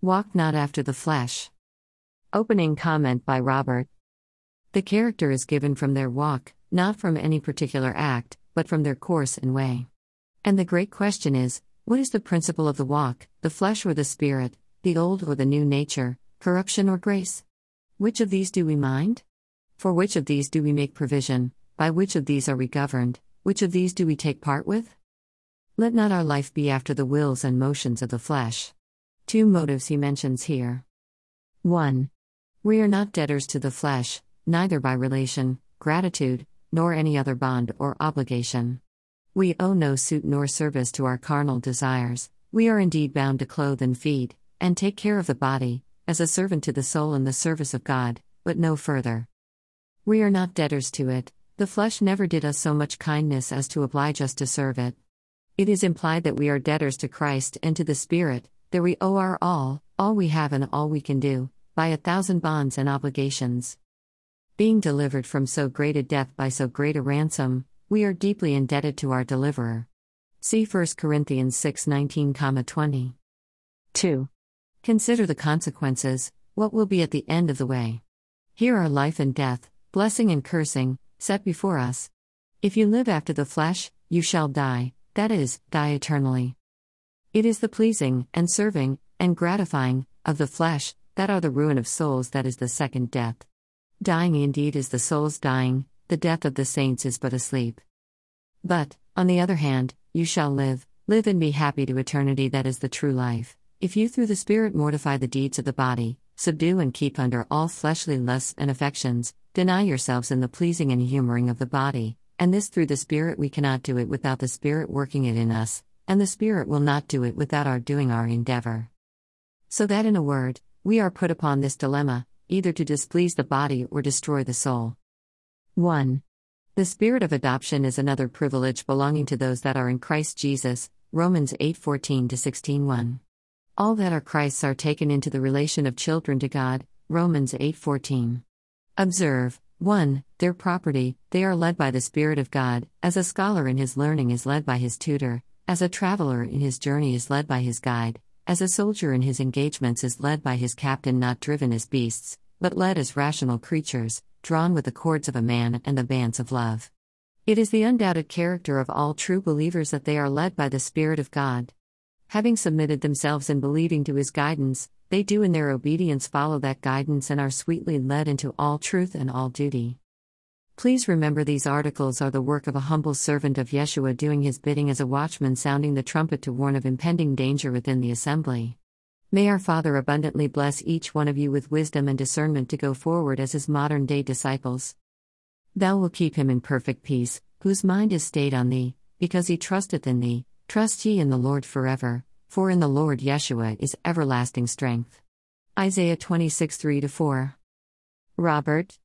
Walk not after the flesh. Opening comment by Robert. The character is given from their walk, not from any particular act, but from their course and way. And the great question is what is the principle of the walk, the flesh or the spirit, the old or the new nature, corruption or grace? Which of these do we mind? For which of these do we make provision? By which of these are we governed? Which of these do we take part with? Let not our life be after the wills and motions of the flesh. Two motives he mentions here. 1. We are not debtors to the flesh, neither by relation, gratitude, nor any other bond or obligation. We owe no suit nor service to our carnal desires, we are indeed bound to clothe and feed, and take care of the body, as a servant to the soul in the service of God, but no further. We are not debtors to it, the flesh never did us so much kindness as to oblige us to serve it. It is implied that we are debtors to Christ and to the Spirit, that we owe our all, all we have and all we can do, by a thousand bonds and obligations. Being delivered from so great a death by so great a ransom, we are deeply indebted to our deliverer. See 1 Corinthians 6 19, 20. 2. Consider the consequences, what will be at the end of the way. Here are life and death, blessing and cursing, set before us. If you live after the flesh, you shall die, that is, die eternally. It is the pleasing, and serving, and gratifying, of the flesh, that are the ruin of souls, that is the second death. Dying indeed is the soul's dying, the death of the saints is but a sleep. But, on the other hand, you shall live, live and be happy to eternity, that is the true life, if you through the Spirit mortify the deeds of the body, subdue and keep under all fleshly lusts and affections, deny yourselves in the pleasing and humoring of the body, and this through the Spirit we cannot do it without the Spirit working it in us, and the Spirit will not do it without our doing our endeavor. So that in a word, we are put upon this dilemma either to displease the body or destroy the soul. 1. The spirit of adoption is another privilege belonging to those that are in Christ Jesus. Romans 8:14 to 16:1. All that are Christ's are taken into the relation of children to God. Romans 8:14. Observe 1. Their property, they are led by the Spirit of God, as a scholar in his learning is led by his tutor, as a traveler in his journey is led by his guide, as a soldier in his engagements is led by his captain, not driven as beasts, but led as rational creatures, drawn with the cords of a man and the bands of love. It is the undoubted character of all true believers that they are led by the Spirit of God. Having submitted themselves in believing to his guidance, they do in their obedience follow that guidance and are sweetly led into all truth and all duty. Please remember these articles are the work of a humble servant of Yeshua doing his bidding as a watchman sounding the trumpet to warn of impending danger within the assembly. May our Father abundantly bless each one of you with wisdom and discernment to go forward as his modern day disciples. Thou will keep him in perfect peace, whose mind is stayed on thee, because he trusteth in thee. Trust ye in the Lord forever, for in the Lord Yeshua is everlasting strength. Isaiah 26 3 4. Robert,